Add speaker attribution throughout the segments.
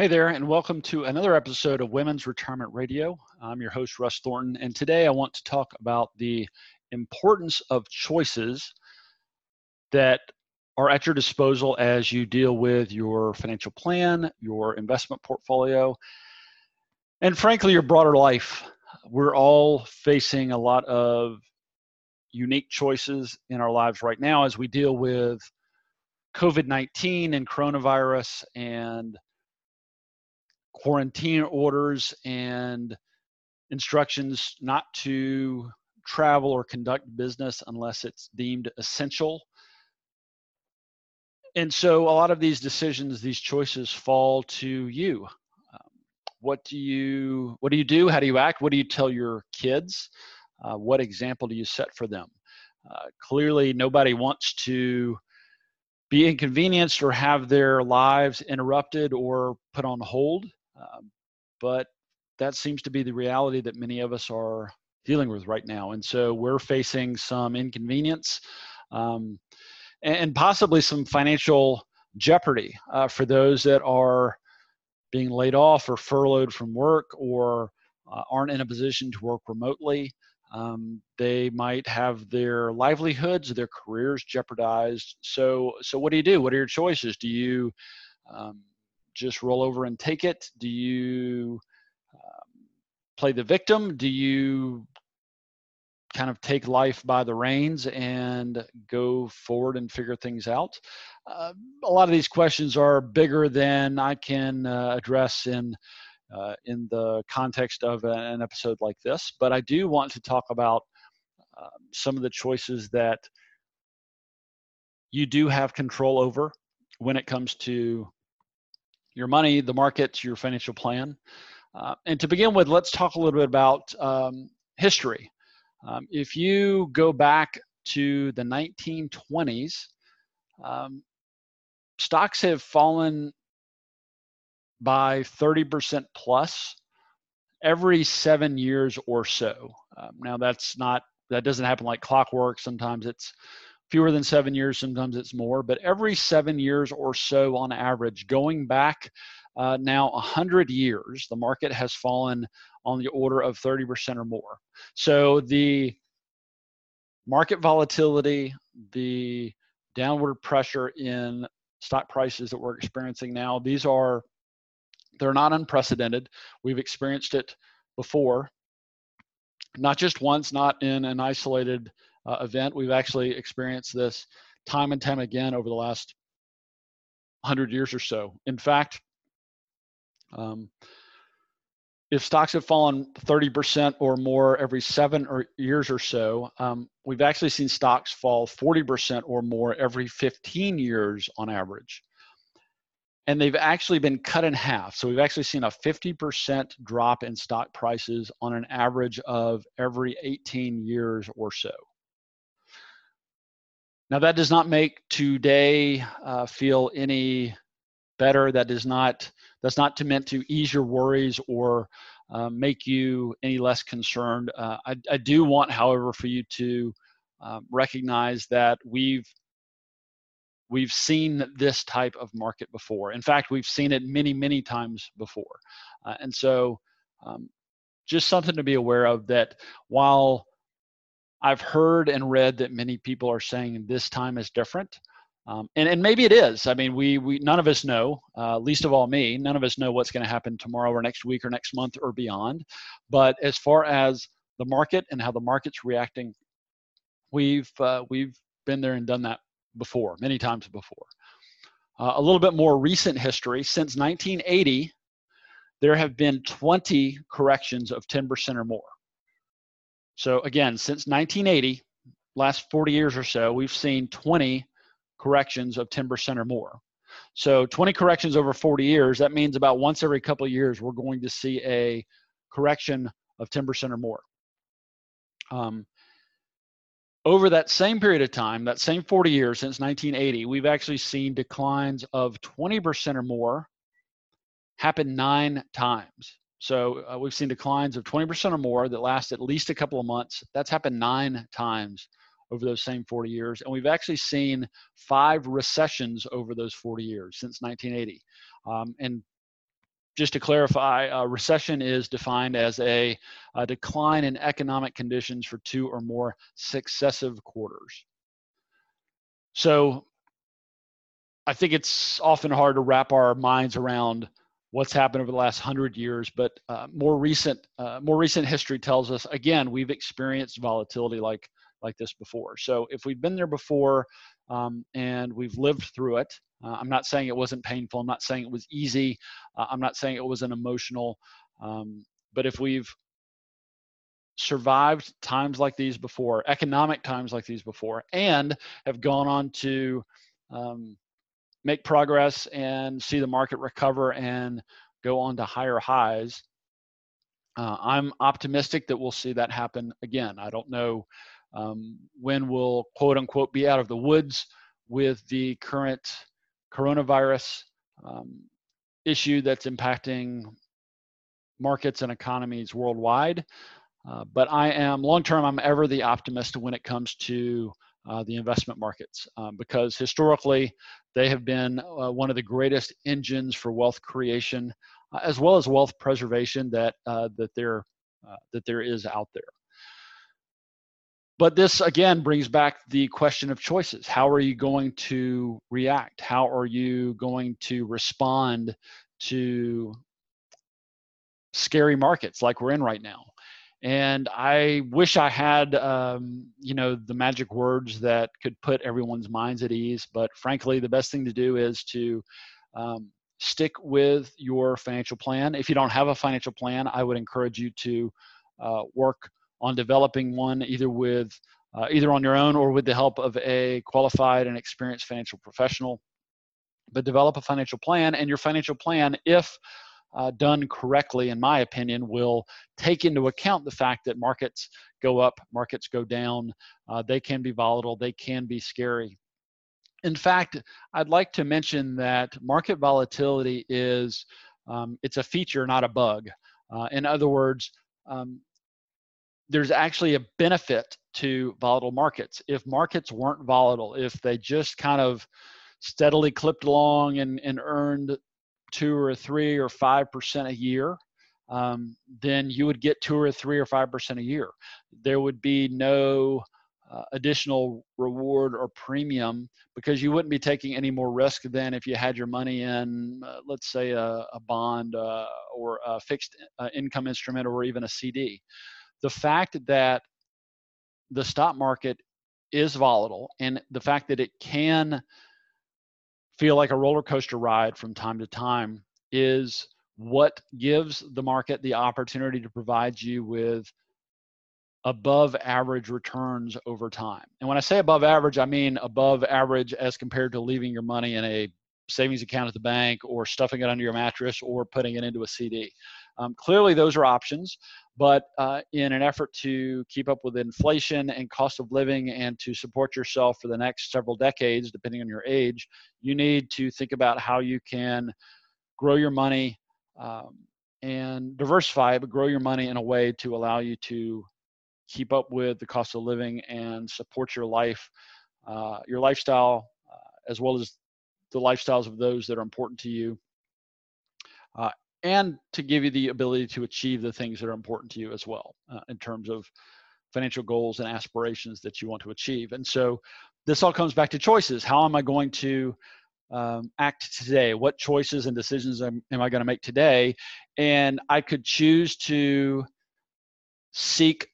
Speaker 1: Hey there, and welcome to another episode of Women's Retirement Radio. I'm your host, Russ Thornton, and today I want to talk about the importance of choices that are at your disposal as you deal with your financial plan, your investment portfolio, and frankly, your broader life. We're all facing a lot of unique choices in our lives right now as we deal with COVID 19 and coronavirus and quarantine orders and instructions not to travel or conduct business unless it's deemed essential. And so a lot of these decisions, these choices fall to you. Um, what do you what do you do? How do you act? What do you tell your kids? Uh, what example do you set for them? Uh, clearly, nobody wants to be inconvenienced or have their lives interrupted or put on hold. Um, but that seems to be the reality that many of us are dealing with right now. And so we're facing some inconvenience um, and, possibly some financial jeopardy uh, for those that are being laid off or furloughed from work or uh, aren't in a position to work remotely. Um, they might have their livelihoods, their careers jeopardized. So, so what do you do? What are your choices? Do you um, just roll over and take it? Do you um, play the victim? Do you kind of take life by the reins and go forward and figure things out? Uh, a lot of these questions are bigger than I can uh, address in uh, in the context of an episode like this. But I do want to talk about um, some of the choices that you do have control over when it comes to your money, the markets, your financial plan. Uh, and to begin with, let's talk a little bit about um, history. Um, if you go back to the 1920s, um, stocks have fallen by 30% plus every seven years or so. Um, now, that's not, that doesn't happen like clockwork. Sometimes it's fewer than seven years, sometimes it's more, but every seven years or so on average, going back uh, now 100 years, the market has fallen on the order of 30% or more. So the market volatility, the downward pressure in stock prices that we're experiencing now, these are they're not unprecedented. We've experienced it before, not just once, not in an isolated uh, event. We've actually experienced this time and time again over the last 100 years or so. In fact, um, if stocks have fallen 30% or more every seven or years or so, um, we've actually seen stocks fall 40% or more every 15 years on average. And they've actually been cut in half. So we've actually seen a 50% drop in stock prices on an average of every 18 years or so. Now, that does not make today uh, feel any better. That is not that's not meant to ease your worries or uh, make you any less concerned. Uh, I, I, do want, however, for you to um, recognize that we've we've seen this type of market before. In fact, we've seen it many, many times before, uh, and so um, just something to be aware of that while I've heard and read that many people are saying this time is different. Um, and, and maybe it is. I mean, we, we none of us know, uh, least of all me, none of us know what's going to happen tomorrow or next week or next month or beyond. But as far as the market and how the market's reacting, we've uh, we've been there and done that before, many times before. Uh, a little bit more recent history since 1980, there have been 20 corrections of 10% or more. So again, since 1980, last 40 years or so, we've seen 20 corrections of 10% or more. So 20 corrections over 40 years, that means about once every couple of years, we're going to see a correction of 10% or more. Um, over that same period of time, that same 40 years since 1980, we've actually seen declines of 20% or more happen nine times. So uh, we've seen declines of 20% or more that last at least a couple of months. That's happened nine times over those same 40 years. And we've actually seen five recessions over those 40 years since 1980. Um, and just to clarify, recession is defined as a, a decline in economic conditions for two or more successive quarters. So I think it's often hard to wrap our minds around what's happened over the last hundred years, but uh, more recent uh, more recent history tells us again we've experienced volatility like like this before. So if we've been there before um, and we've lived through it, uh, I'm not saying it wasn't painful. I'm not saying it was easy. Uh, I'm not saying it was an emotional. Um, but if we've survived times like these before, economic times like these before, and have gone on to um, make progress and see the market recover and go on to higher highs, uh, I'm optimistic that we'll see that happen again. I don't know um, when we'll quote unquote be out of the woods with the current coronavirus um, issue that's impacting markets and economies worldwide. Uh, but I am long term, I'm ever the optimist when it comes to uh, the investment markets um, because historically they have been uh, one of the greatest engines for wealth creation uh, as well as wealth preservation that uh, that there uh, that there is out there. But this again brings back the question of choices. How are you going to react? How are you going to respond to scary markets like we're in right now? And I wish I had, um, you know, the magic words that could put everyone's minds at ease. But frankly, the best thing to do is to um, stick with your financial plan. If you don't have a financial plan, I would encourage you to uh, work on developing one, either with uh, either on your own or with the help of a qualified and experienced financial professional. But develop a financial plan, and your financial plan, if uh, done correctly, in my opinion, will take into account the fact that markets go up, markets go down, uh, they can be volatile, they can be scary. In fact, I'd like to mention that market volatility is um, it's a feature, not a bug. Uh, in other words, um, there's actually a benefit to volatile markets. If markets weren't volatile, if they just kind of steadily clipped along and, and earned two or three or five percent a year, um, then you would get two or three or five percent a year. There would be no uh, additional reward or premium because you wouldn't be taking any more risk than if you had your money in, uh, let's say, a, a bond uh, or a fixed uh, income instrument or even a CD. The fact that the stock market is volatile and the fact that it can feel like a roller coaster ride from time to time is what gives the market the opportunity to provide you with above average returns over time. And when I say above average, I mean above average as compared to leaving your money in a savings account at the bank or stuffing it under your mattress or putting it into a CD. Um, clearly, those are options, but uh, in an effort to keep up with inflation and cost of living and to support yourself for the next several decades, depending on your age, you need to think about how you can grow your money um, and diversify, but grow your money in a way to allow you to keep up with the cost of living and support your life, uh, your lifestyle, uh, as well as the lifestyles of those that are important to you, uh, and to give you the ability to achieve the things that are important to you as well uh, in terms of financial goals and aspirations that you want to achieve. And so this all comes back to choices. How am I going to um, act today? What choices and decisions am, am I going to make today? And I could choose to seek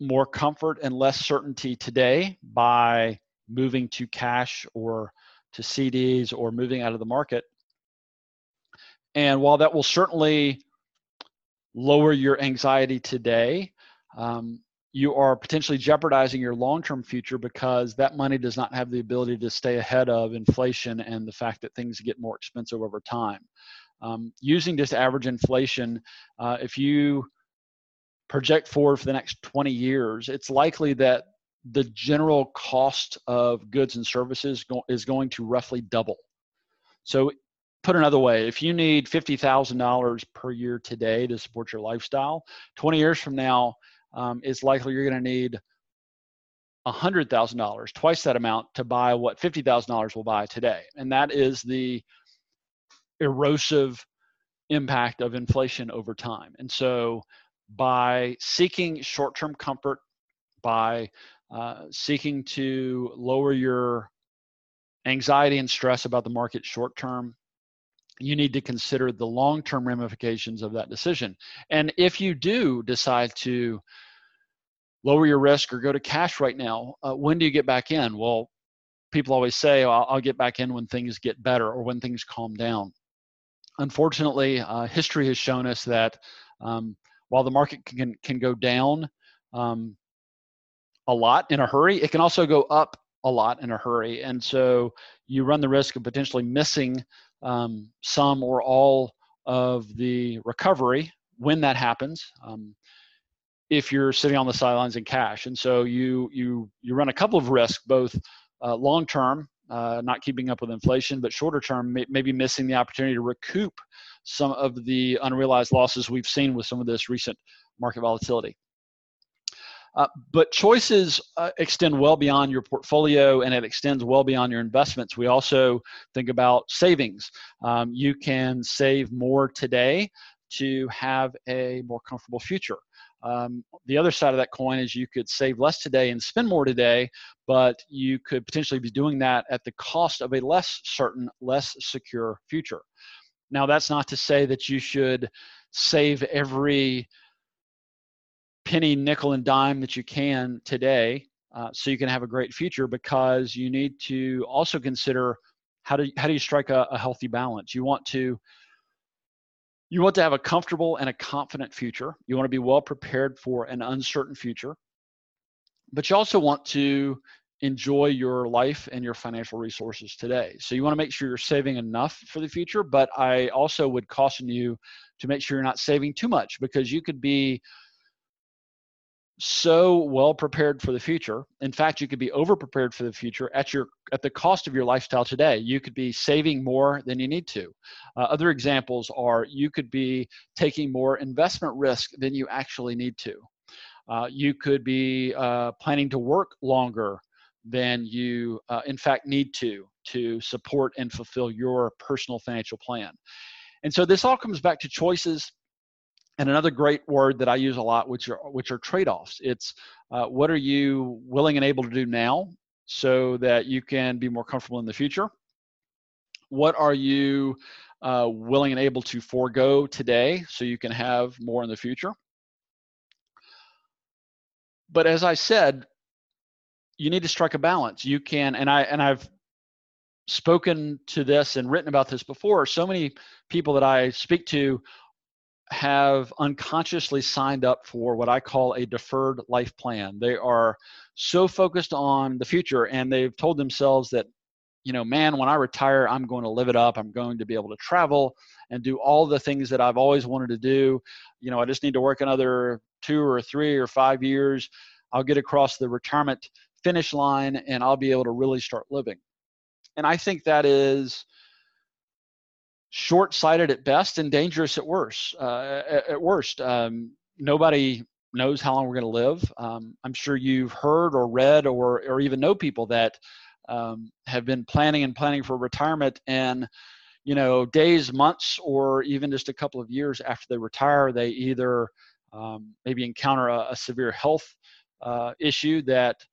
Speaker 1: more comfort and less certainty today by moving to cash or to CDs or moving out of the market. And while that will certainly lower your anxiety today, um, you are potentially jeopardizing your long-term future because that money does not have the ability to stay ahead of inflation and the fact that things get more expensive over time. Um, using just average inflation, uh, if you project forward for the next 20 years, it's likely that the general cost of goods and services go, is going to roughly double. So, put another way, if you need $50,000 per year today to support your lifestyle, 20 years from now, um, it's likely you're going to need $100,000, twice that amount, to buy what $50,000 will buy today. And that is the erosive impact of inflation over time. And so by seeking short-term comfort, by uh, seeking to lower your anxiety and stress about the market short term, you need to consider the long term ramifications of that decision. And if you do decide to lower your risk or go to cash right now, uh, when do you get back in? Well, people always say, oh, I'll, I'll, get back in when things get better or when things calm down. Unfortunately, uh, history has shown us that um, while the market can, can go down um, a lot in a hurry, it can also go up a lot in a hurry. And so you run the risk of potentially missing um, some or all of the recovery when that happens. Um, if you're sitting on the sidelines in cash, and so you you you run a couple of risks, both uh, long term, uh, not keeping up with inflation, but shorter term, may, maybe missing the opportunity to recoup some of the unrealized losses we've seen with some of this recent market volatility. Uh, but choices uh, extend well beyond your portfolio and it extends well beyond your investments. We also think about savings. Um, you can save more today to have a more comfortable future. Um, the other side of that coin is you could save less today and spend more today, but you could potentially be doing that at the cost of a less certain, less secure future. Now, that's not to say that you should save every penny, nickel, and dime that you can today uh, so you can have a great future because you need to also consider how do, how do you strike a, a healthy balance? You want to you want to have a comfortable and a confident future. You want to be well prepared for an uncertain future. But you also want to enjoy your life and your financial resources today. So you want to make sure you're saving enough for the future, but I also would caution you to make sure you're not saving too much because you could be so well prepared for the future. In fact, you could be over prepared for the future at your at the cost of your lifestyle today. You could be saving more than you need to. Uh, other examples are you could be taking more investment risk than you actually need to. Uh, you could be uh, planning to work longer than you uh, in fact need to to support and fulfill your personal financial plan. And so this all comes back to choices and another great word that I use a lot, which are which are trade-offs. It's uh, what are you willing and able to do now so that you can be more comfortable in the future. What are you uh, willing and able to forego today so you can have more in the future? But as I said, you need to strike a balance. You can, and I and I've spoken to this and written about this before. So many people that I speak to have unconsciously signed up for what I call a deferred life plan. They are so focused on the future and they've told themselves that, you know, man, when I retire, I'm going to live it up. I'm going to be able to travel and do all the things that I've always wanted to do. You know, I just need to work another two or three or five years. I'll get across the retirement finish line and I'll be able to really start living. And I think that is short-sighted at best and dangerous at worst. Uh, at, at, worst, um, nobody knows how long we're going to live. Um, I'm sure you've heard or read or or even know people that um, have been planning and planning for retirement and you know days, months, or even just a couple of years after they retire, they either um, maybe encounter a, a severe health uh, issue that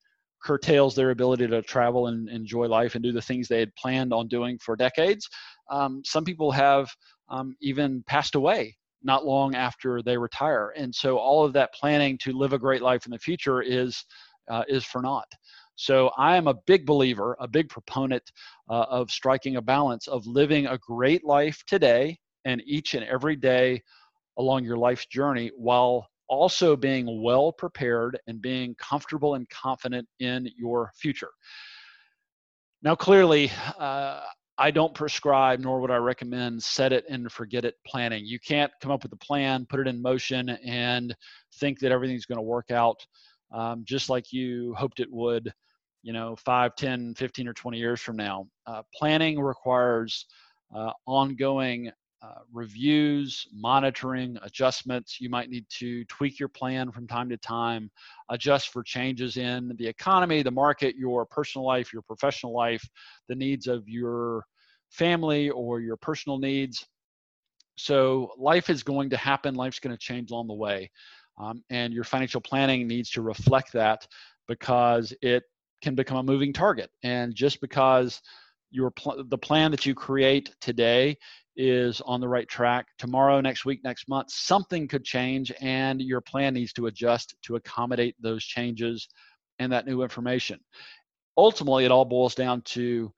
Speaker 1: curtails their ability to travel and enjoy life and do the things they had planned on doing for decades. Um, some people have um, even passed away not long after they retire, and so all of that planning to live a great life in the future is uh, is for naught. So I am a big believer, a big proponent uh, of striking a balance of living a great life today and each and every day along your life's journey while also being well prepared and being comfortable and confident in your future. Now, clearly, uh, I don't prescribe nor would I recommend set it and forget it planning. You can't come up with a plan, put it in motion, and think that everything's going to work out um, just like you hoped it would, you know, 5, 10, 15, or 20 years from now. Uh, planning requires uh, ongoing uh, reviews, monitoring, adjustments. You might need to tweak your plan from time to time, adjust for changes in the economy, the market, your personal life, your professional life, the needs of your family or your personal needs. So life is going to happen, life's going to change along the way. Um, and your financial planning needs to reflect that because it can become a moving target. And just because your pl- the plan that you create today is on the right track, tomorrow, next week, next month, something could change, and your plan needs to adjust to accommodate those changes and that new information. Ultimately, it all boils down to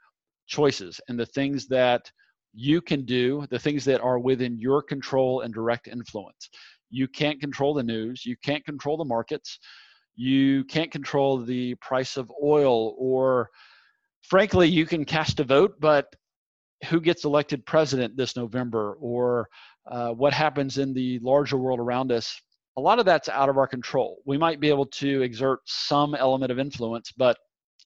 Speaker 1: choices and the things that you can do, the things that are within your control and direct influence. You can't control the news, you can't control the markets, you can't control the price of oil, or frankly, you can cast a vote, but who gets elected president this November, or uh, what happens in the larger world around us a lot of that's out of our control. We might be able to exert some element of influence, but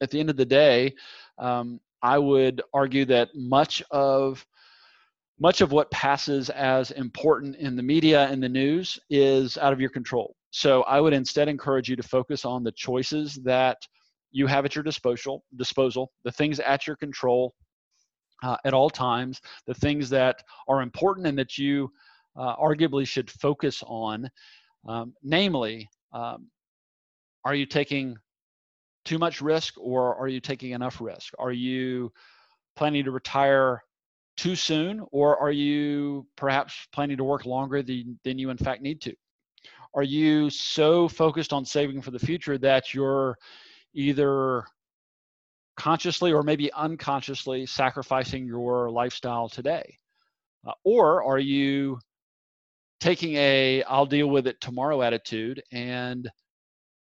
Speaker 1: at the end of the day, um, I would argue that much of much of what passes as important in the media and the news is out of your control. So I would instead encourage you to focus on the choices that you have at your disposal, disposal, the things at your control uh, at all times, the things that are important and that you uh, arguably should focus on. Um, namely, um, are you taking too much risk or are you taking enough risk? Are you planning to retire too soon or are you perhaps planning to work longer than, than you in fact need to? Are you so focused on saving for the future that you're either consciously or maybe unconsciously sacrificing your lifestyle today? Uh, or are you taking a I'll deal with it tomorrow attitude and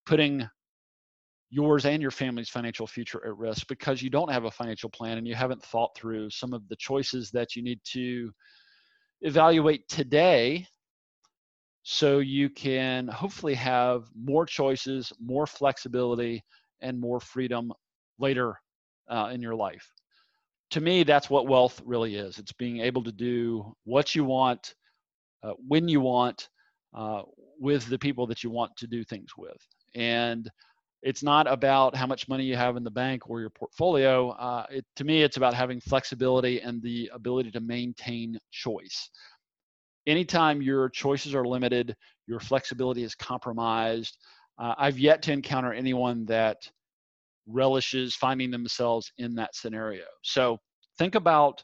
Speaker 1: putting yours and your family's financial future at risk because you don't have a financial plan and you haven't thought through some of the choices that you need to evaluate today so you can hopefully have more choices, more flexibility, and more freedom later uh, in your life. To me, that's what wealth really is. It's being able to do what you want uh, when you want uh, with the people that you want to do things with. And it's not about how much money you have in the bank or your portfolio. Uh, it, to me, it's about having flexibility and the ability to maintain choice. Anytime your choices are limited, your flexibility is compromised. Uh, I've yet to encounter anyone that relishes finding themselves in that scenario. So think about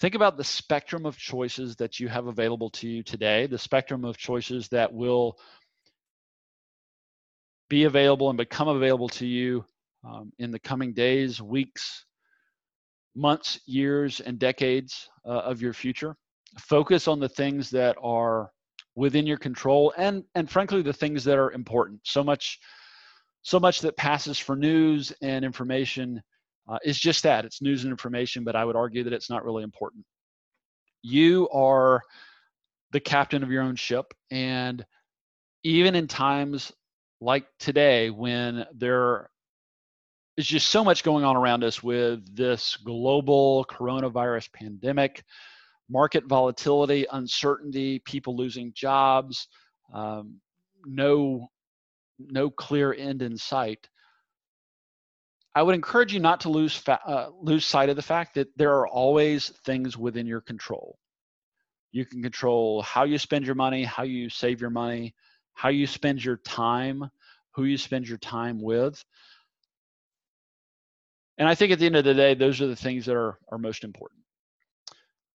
Speaker 1: think about the spectrum of choices that you have available to you today, the spectrum of choices that will be available and become available to you um, in the coming days, weeks, months, years, and decades uh, of your future. Focus on the things that are within your control and and frankly the things that are important. So much so much that passes for news and information uh, is just that it's news and information, but I would argue that it's not really important. You are the captain of your own ship, and even in times like today when there is just so much going on around us with this global coronavirus pandemic, market volatility, uncertainty, people losing jobs, um, no no clear end in sight I would encourage you not to lose fa- uh, lose sight of the fact that there are always things within your control. You can control how you spend your money, how you save your money, how you spend your time, who you spend your time with. And I think at the end of the day, those are the things that are, are most important.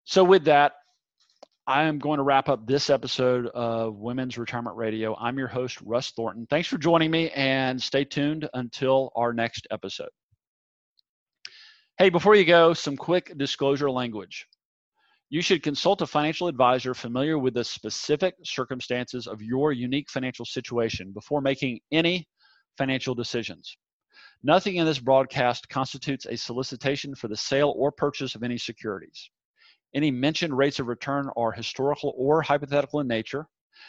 Speaker 1: So, with that, I am going to wrap up this episode of Women's Retirement Radio. I'm your host, Russ Thornton. Thanks for joining me and stay tuned until our next episode. Hey, before you go, some quick disclosure language. You should consult a financial advisor familiar with the specific circumstances of your unique financial situation before making any financial decisions. Nothing in this broadcast constitutes a solicitation for the sale or purchase of any securities. Any mentioned rates of return are historical or hypothetical in nature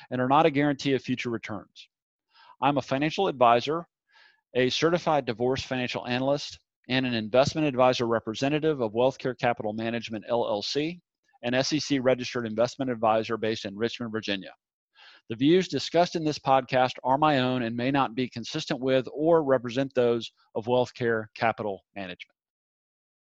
Speaker 1: and are not a guarantee of future returns. I'm a financial advisor, a certified divorce financial analyst, and an investment advisor representative of WealthCare Capital Management LLC, an SEC registered investment advisor based in Richmond, Virginia. The views discussed in this podcast are my own and may not be consistent with or represent those of WealthCare Capital Management.